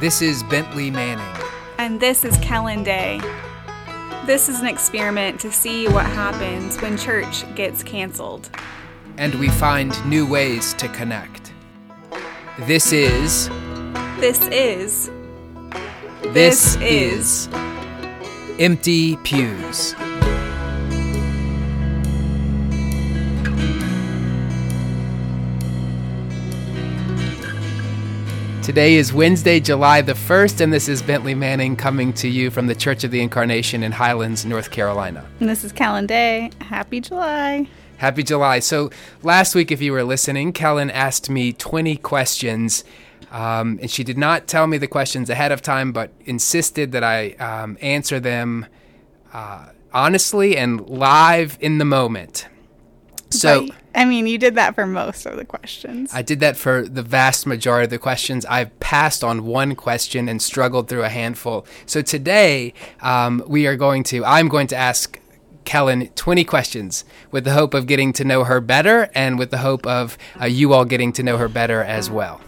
This is Bentley Manning. And this is Kellen Day. This is an experiment to see what happens when church gets canceled. And we find new ways to connect. This is. This is. This, is. Empty Pews. Today is Wednesday, July the 1st, and this is Bentley Manning coming to you from the Church of the Incarnation in Highlands, North Carolina. And this is Kellen Day. Happy July. Happy July. So, last week, if you were listening, Kellen asked me 20 questions, um, and she did not tell me the questions ahead of time, but insisted that I um, answer them uh, honestly and live in the moment. So, But, I mean, you did that for most of the questions. I did that for the vast majority of the questions. I've passed on one question and struggled through a handful. So today, um, we are going to, I'm going to ask Kellen 20 questions with the hope of getting to know her better and with the hope of uh, you all getting to know her better as well.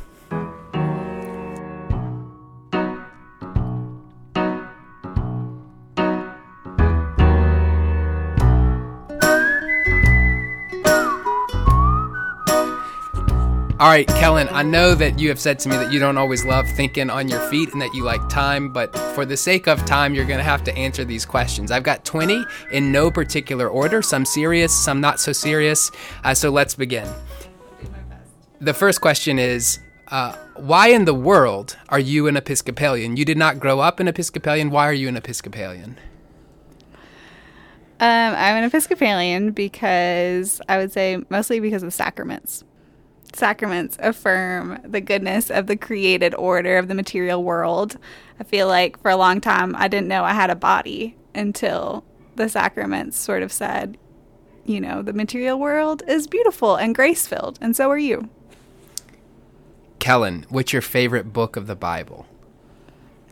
All right, Kellen, I know that you have said to me that you don't always love thinking on your feet and that you like time, but for the sake of time, you're going to have to answer these questions. I've got 20 in no particular order, some serious, some not so serious. Uh, so let's begin. The first question is uh, Why in the world are you an Episcopalian? You did not grow up an Episcopalian. Why are you an Episcopalian? Um, I'm an Episcopalian because I would say mostly because of sacraments. Sacraments affirm the goodness of the created order of the material world. I feel like for a long time I didn't know I had a body until the sacraments sort of said, you know, the material world is beautiful and grace filled, and so are you. Kellen, what's your favorite book of the Bible?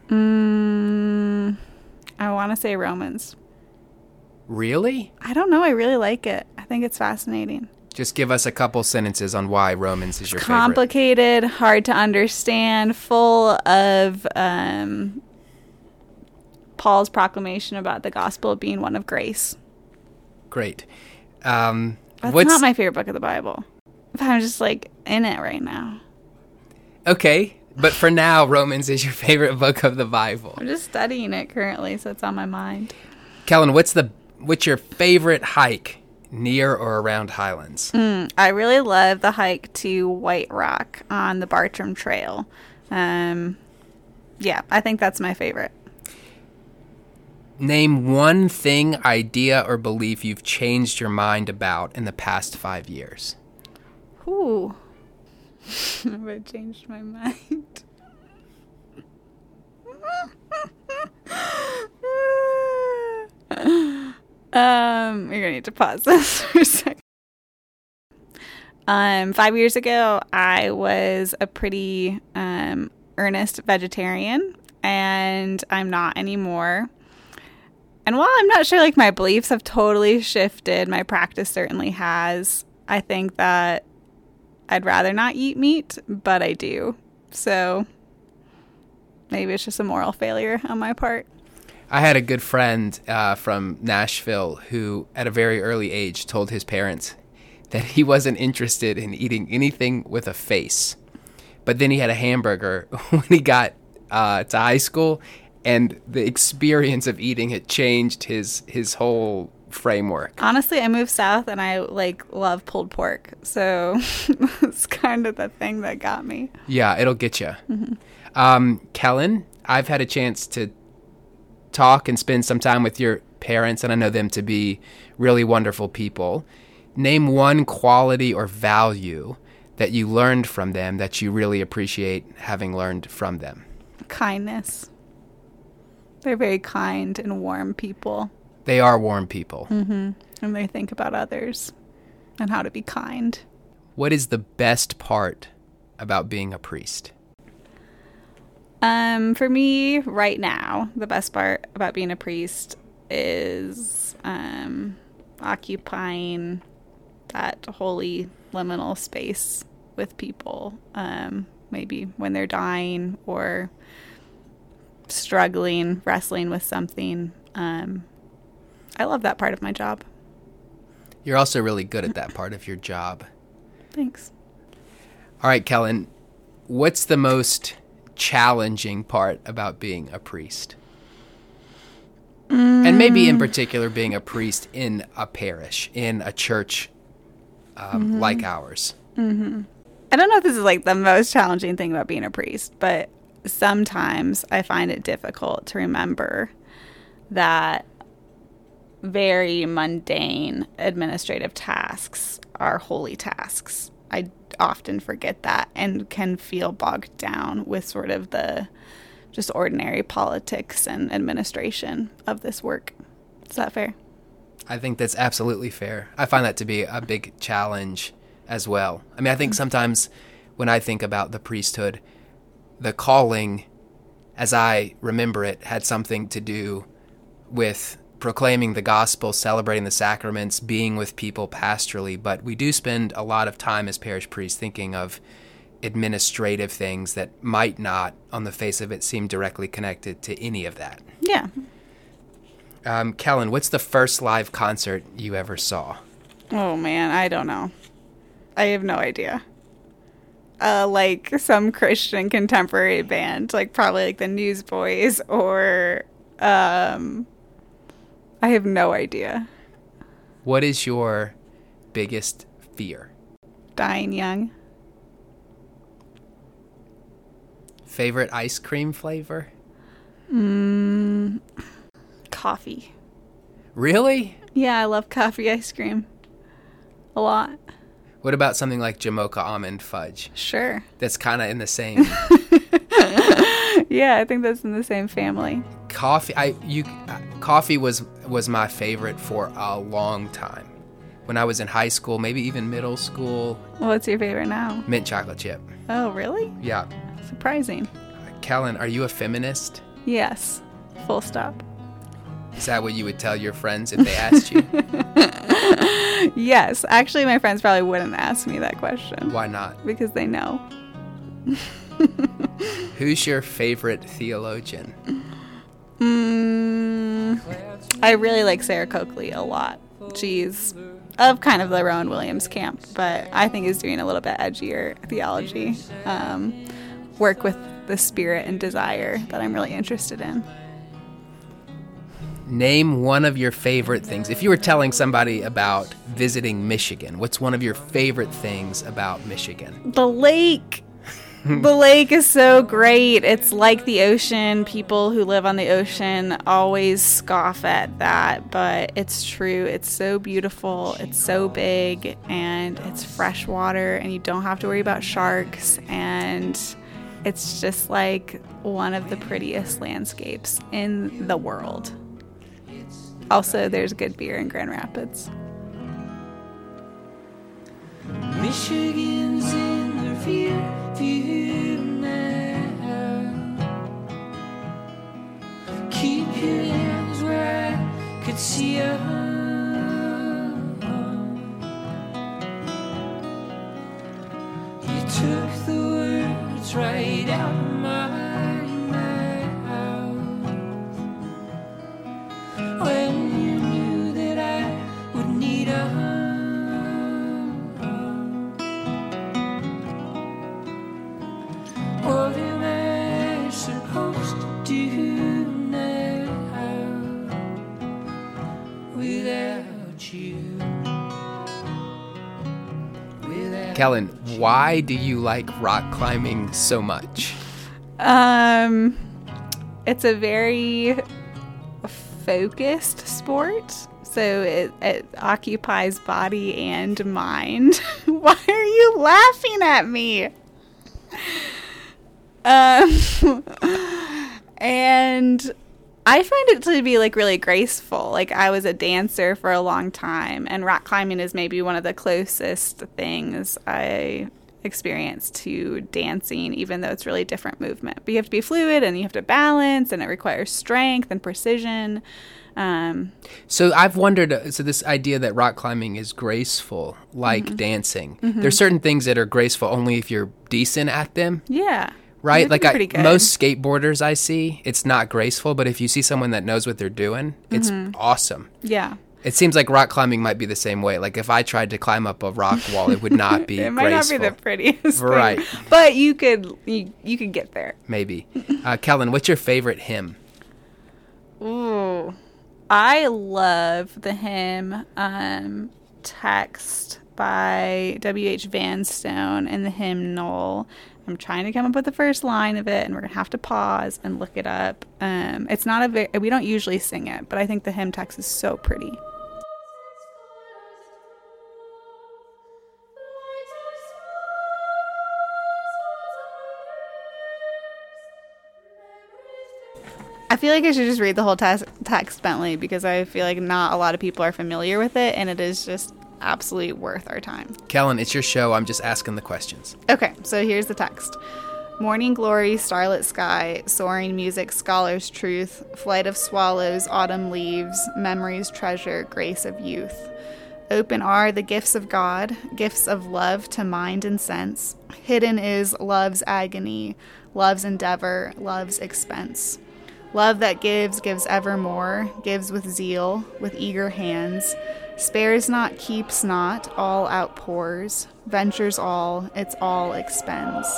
Mm, I want to say Romans. Really? I don't know. I really like it. I think it's fascinating. Just give us a couple sentences on why Romans is your favorite. complicated, hard to understand, full of um, Paul's proclamation about the gospel being one of grace. Great. Um, That's what's not my favorite book of the Bible. I'm just like in it right now. okay? But for now, Romans is your favorite book of the Bible. I'm just studying it currently, so it's on my mind. Kellen, what's the what's your favorite hike near or around Highlands? Mm, I really love the hike to White Rock on the Bartram Trail. Um, yeah, I think that's my favorite. Name one thing, idea, or belief you've changed your mind about in the past five years. Ooh. Have I changed my mind? um, you're gonna need to pause this for a second. Um, five years ago, I was a pretty um, earnest vegetarian, and I'm not anymore. And while I'm not sure, like my beliefs have totally shifted, my practice certainly has. I think that I'd rather not eat meat, but I do. So maybe it's just a moral failure on my part. I had a good friend uh, from Nashville who, at a very early age, told his parents that he wasn't interested in eating anything with a face. But then he had a hamburger when he got uh, to high school, and the experience of eating it changed his his whole framework. Honestly, I moved south and I like love pulled pork. So it's kind of the thing that got me. Yeah, it'll get you. Um, Kellen, I've had a chance to talk and spend some time with your parents, and I know them to be really wonderful people. Name one quality or value that you learned from them that you really appreciate having learned from them. Kindness. They're very kind and warm people. They are warm people. Mm-hmm. And they think about others and how to be kind. What is the best part about being a priest? Um, for me, right now, the best part about being a priest is um, occupying that holy liminal space with people, um, maybe when they're dying or struggling, wrestling with something. Um, I love that part of my job. You're also really good at that part of your job. Thanks. All right, Kellen, what's the most challenging part about being a priest? And maybe in mm. particular, being a priest in a parish, in a church um, mm-hmm. like ours. Mm-hmm. I don't know if this is like the most challenging thing about being a priest, but sometimes I find it difficult to remember that very mundane administrative tasks are holy tasks. I often forget that and can feel bogged down with sort of the just ordinary politics and administration of this work. Is that fair? I think that's absolutely fair. I find that to be a big challenge as well. I mean, I think mm. sometimes when I think about the priesthood, the calling, as I remember it, had something to do with proclaiming the gospel, celebrating the sacraments, being with people pastorally. But we do spend a lot of time as parish priests thinking of administrative things that might not, on the face of it, seem directly connected to any of that. Yeah. Um, Kellen, what's the first live concert you ever saw? Oh man, I don't know. I have no idea. Uh, like some Christian contemporary band, like probably like the Newsboys or um I have no idea. What is your biggest fear? Dying young. Favorite ice cream flavor? Mm, coffee. Really? Yeah, I love coffee ice cream. A lot. What about something like Jamocha almond fudge? Sure. That's kind of in the same Yeah, I think that's in the same family. coffee. I you uh, coffee was was my favorite for a long time. When I was in high school, maybe even middle school, What's your favorite now? mint chocolate chip. Oh, really? Yeah. Surprising. Kellen, are you a feminist? Yes. Full stop. Is that what you would tell your friends if they asked you? Yes. Actually, my friends probably wouldn't ask me that question Why not? because they know. Who's your favorite theologian? Mm, I really like Sarah Coakley a lot. She's of kind of the Rowan Williams camp, but I think is doing a little bit edgier theology. Um, work with the spirit and desire that I'm really interested in. Name one of your favorite things. If you were telling somebody about visiting Michigan, what's one of your favorite things about Michigan? The lake. the lake is so great. It's like the ocean. People who live on the ocean always scoff at that, but it's true. It's so beautiful. It's so big and it's fresh water and you don't have to worry about sharks and it's just like one of the prettiest landscapes in the world. Also, there's good beer in Grand Rapids. Michigan's in the now. Keep your hands where could see you. You took the words right out Kellen, why do you like rock climbing so much? Um, it's a very focused sport, so it, it occupies body and mind. Why are you laughing at me? Um, and I find it to be like really graceful. Like I was a dancer for a long time, and rock climbing is maybe one of the closest things I experience to dancing, even though it's really different movement. But you have to be fluid and you have to balance, and it requires strength and precision. Um, So I've wondered. uh, So this idea that rock climbing is graceful, like Mm-hmm. dancing. There's certain things that are graceful only if you're decent at them, yeah. Right? You have to Like I, most skateboarders I see, it's not graceful. But if you see someone that knows what they're doing, it's Mm-hmm. awesome. Yeah. It seems like rock climbing might be the same way. Like if I tried to climb up a rock wall, it would not be It might graceful. not be the prettiest, thing, Right. But you could you, you could get there. Maybe. Uh, Kellen, what's your favorite hymn? Ooh, I love the hymn um, text by W. H. Vanstone and the hymnal. I'm trying to come up with the first line of it, and we're gonna have to pause and look it up. Um, it's not a very, we don't usually sing it, but I think the hymn text is so pretty. I feel like I should just read the whole tes- text, Bentley, because I feel like not a lot of people are familiar with it, and it is just absolutely worth our time. Kellen, it's your show. I'm just asking the questions. Okay, so here's the text Morning glory, starlit sky, soaring music, scholar's truth, flight of swallows, autumn leaves, memory's treasure, grace of youth. Open are the gifts of God, gifts of love to mind and sense. Hidden is love's agony, love's endeavor, love's expense. Love that gives, gives evermore, gives with zeal, with eager hands, spares not, keeps not, all outpours, ventures all, its all expends.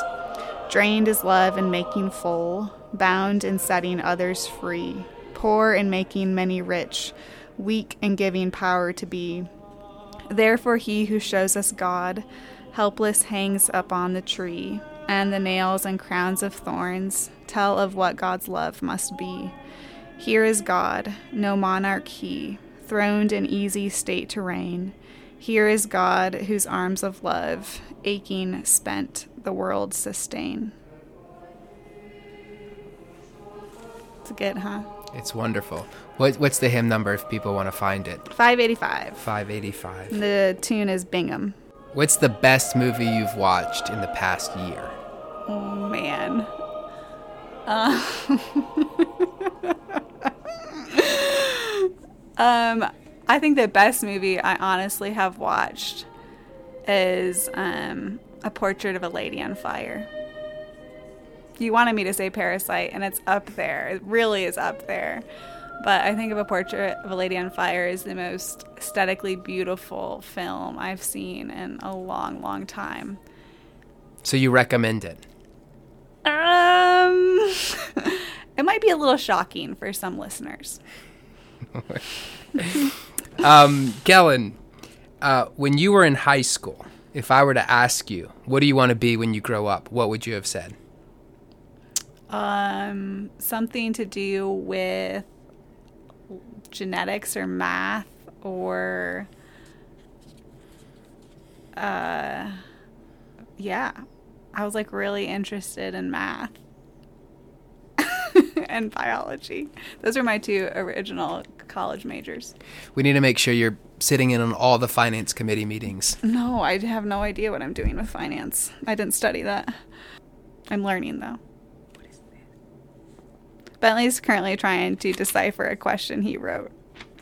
Drained is love in making full, bound in setting others free, poor in making many rich, weak in giving power to be. Therefore, he who shows us God, helpless hangs upon the tree, and the nails and crowns of thorns tell of what God's love must be. Here is God, no monarch he, throned in easy state to reign. Here is God, whose arms of love, aching, spent, the world sustain. It's good, huh? It's wonderful. What, what's the hymn number if people want to find it? 585. 585. The tune is Bingham. What's the best movie you've watched in the past year? Oh man. Uh, um, I think the best movie I honestly have watched is um, A Portrait of a Lady on Fire. You wanted me to say Parasite, and it's up there. It really is up there. But I think of A Portrait of a Lady on Fire is the most aesthetically beautiful film I've seen in a long, long time. So you recommend it? Um, it might be a little shocking for some listeners. Um, Kellen, uh, when you were in high school, if I were to ask you, what do you want to be when you grow up? What would you have said? Um, something to do with genetics or math or, uh, yeah, I was like really interested in math and biology. Those are my two original college majors. We need to make sure you're sitting in on all the finance committee meetings. No, I have no idea what I'm doing with finance. I didn't study that. I'm learning though. Bentley's currently trying to decipher a question he wrote.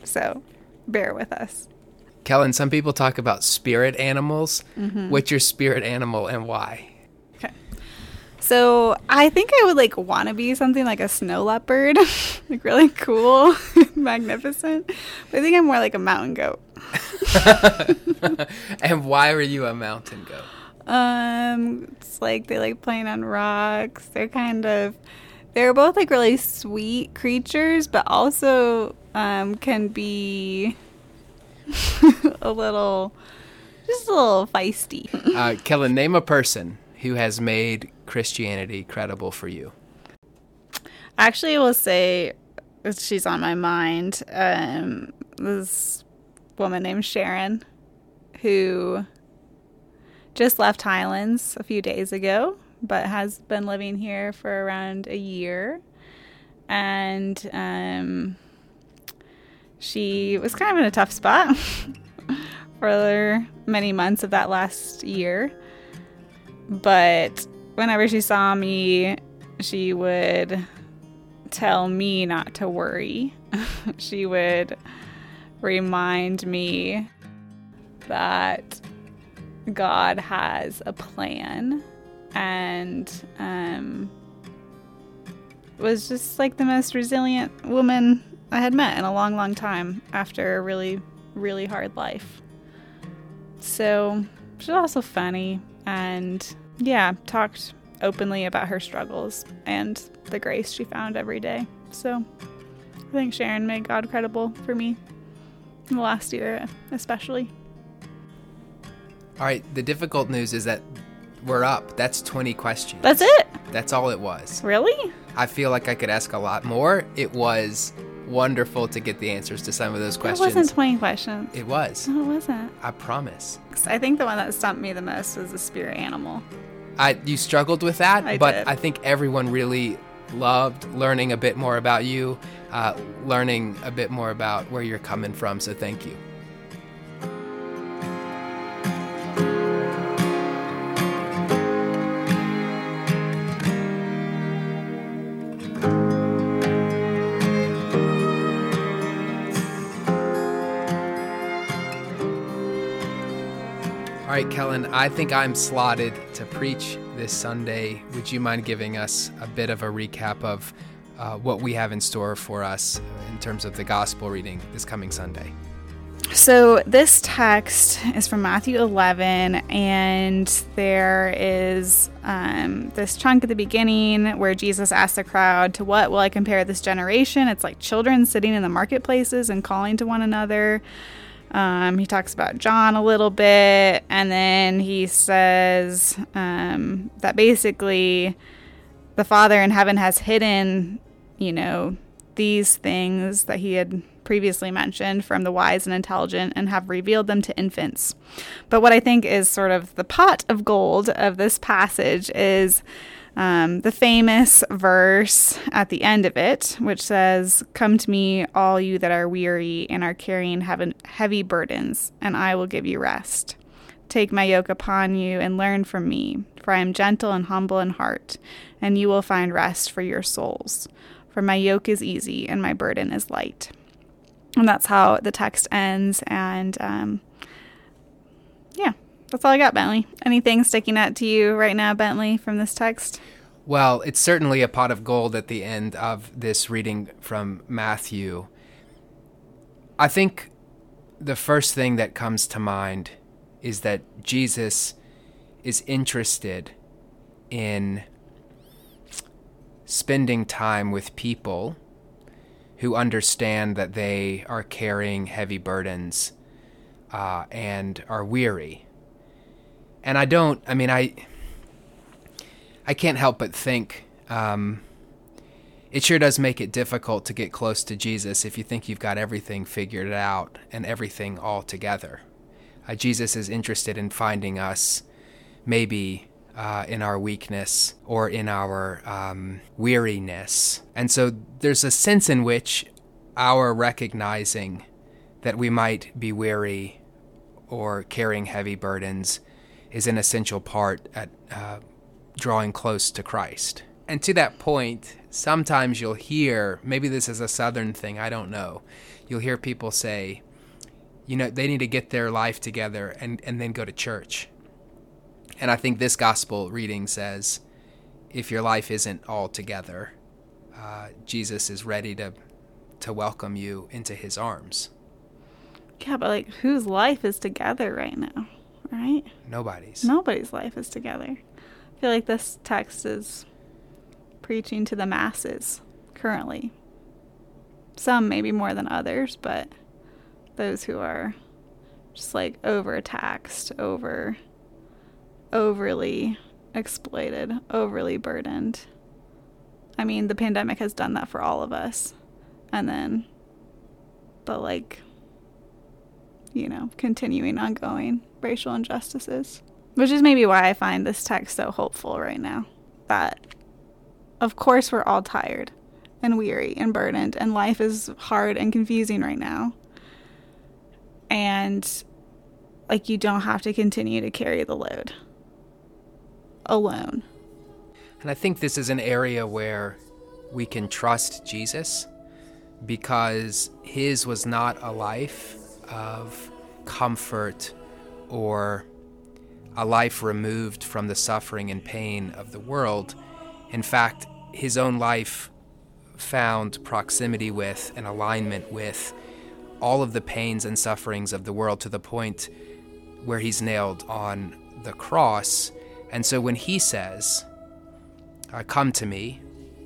So bear with us. Kellen, some people talk about spirit animals. Mm-hmm. What's your spirit animal and why? So I think I would like want to be something like a snow leopard, like really cool, magnificent. But I think I'm more like a mountain goat. and why are you a mountain goat? Um, it's like they like playing on rocks. They're kind of, they're both like really sweet creatures, but also um, can be a little, just a little feisty. Uh, Kellen, name a person who has made Christianity credible for you. I Actually, will say she's on my mind. Um, this woman named Sharon, who just left Highlands a few days ago, but has been living here for around a year. And um, she was kind of in a tough spot for many months of that last year. but whenever she saw me, she would tell me not to worry. she would remind me that God has a plan and um, was just like the most resilient woman I had met in a long, long time after a really, really hard life. So she's also funny and, yeah, talked openly about her struggles and the grace she found every day. So I think Sharon made God credible for me in the last year, especially. All right, the difficult news is that we're up. That's 20 questions. That's it? That's all it was. Really? I feel like I could ask a lot more. It was wonderful to get the answers to some of those questions. wasn't 20 questions. it was. No, it wasn't. I promise. I think the one that stumped me the most was the spirit animal. I you struggled with that, I but did. I think everyone really loved learning a bit more about you, uh, learning a bit more about where you're coming from. So thank you. Right, Kellen, I think I'm slotted to preach this Sunday. Would you mind giving us a bit of a recap of uh, what we have in store for us in terms of the gospel reading this coming Sunday? So, this text is from Matthew 11, and there is um, this chunk at the beginning where Jesus asks the crowd, To what will I compare this generation? It's like children sitting in the marketplaces and calling to one another. Um, he talks about John a little bit, and then he says um, that basically the Father in heaven has hidden, you know, these things that he had previously mentioned from the wise and intelligent and have revealed them to infants. But what I think is sort of the pot of gold of this passage is um, the famous verse at the end of it, which says, Come to me, all you that are weary and are carrying heavy burdens, and I will give you rest. Take my yoke upon you and learn from me, for I am gentle and humble in heart, and you will find rest for your souls. For my yoke is easy and my burden is light. And that's how the text ends. And um, yeah, that's all I got, Bentley. Anything sticking out to you right now, Bentley, from this text? Well, it's certainly a pot of gold at the end of this reading from Matthew. I think the first thing that comes to mind is that Jesus is interested in spending time with people who understand that they are carrying heavy burdens uh, and are weary. And I don't, I mean, I. I can't help but think um, it sure does make it difficult to get close to Jesus if you think you've got everything figured out and everything all together. Uh, Jesus is interested in finding us maybe uh, in our weakness or in our um, weariness. And so there's a sense in which our recognizing that we might be weary or carrying heavy burdens is an essential part at uh, drawing close to Christ. And to that point, sometimes you'll hear, maybe this is a southern thing, I don't know. You'll hear people say, you know, they need to get their life together and, and then go to church. And I think this gospel reading says, if your life isn't all together, uh, Jesus is ready to to welcome you into his arms. Yeah, but like, whose life is together right now? Right? Nobody's. Nobody's life is together. I feel like this text is preaching to the masses currently. Some maybe more than others, but those who are just like overtaxed, over overly exploited, overly burdened. I mean, the pandemic has done that for all of us. And then the like you know, continuing ongoing racial injustices. Which is maybe why I find this text so hopeful right now. That, of course, we're all tired and weary and burdened, and life is hard and confusing right now. And, like, you don't have to continue to carry the load alone. And I think this is an area where we can trust Jesus because his was not a life of comfort or a life removed from the suffering and pain of the world. In fact, his own life found proximity with and alignment with all of the pains and sufferings of the world to the point where he's nailed on the cross. And so when he says, uh, Come to me,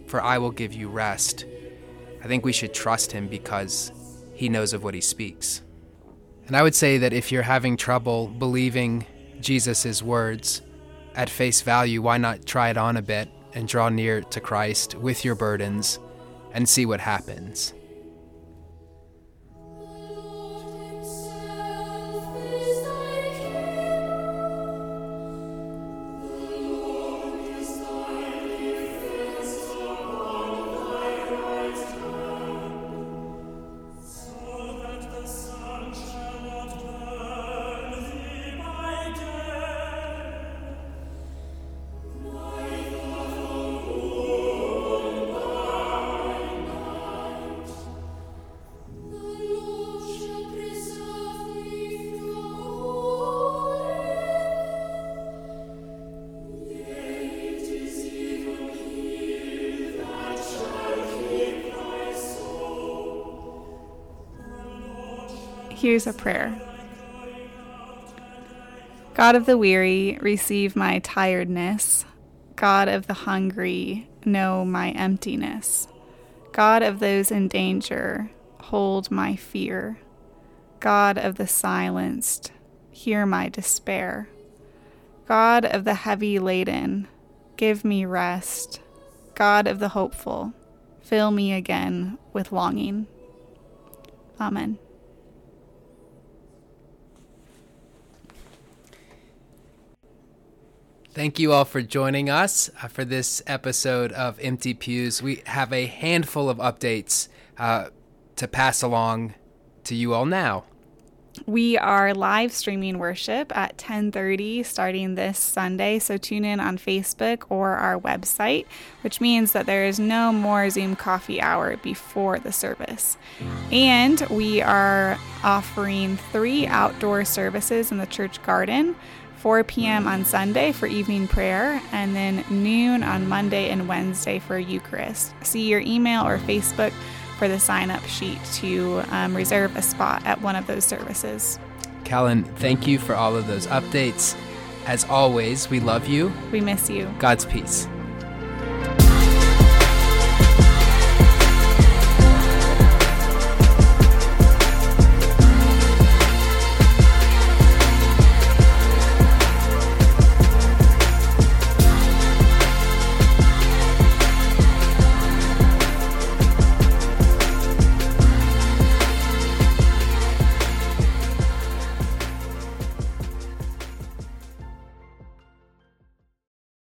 for I will give you rest, I think we should trust him because he knows of what he speaks. And I would say that if you're having trouble believing Jesus' words at face value, why not try it on a bit and draw near to Christ with your burdens and see what happens? Here's a prayer God of the weary, receive my tiredness. God of the hungry, know my emptiness. God of those in danger, hold my fear. God of the silenced, hear my despair. God of the heavy laden, give me rest. God of the hopeful, fill me again with longing. Amen. Thank you all for joining us uh, for this episode of Empty Pews. We have a handful of updates uh, to pass along to you all now. We are live streaming worship at 10:30 starting this Sunday, so tune in on Facebook or our website, which means that there is no more Zoom coffee hour before the service. And we are offering 3 outdoor services in the church garden. 4 p.m. on Sunday for evening prayer, and then noon on Monday and Wednesday for Eucharist. See your email or Facebook for the sign up sheet to um, reserve a spot at one of those services. Kellen, thank you for all of those updates. As always, we love you. We miss you. God's peace.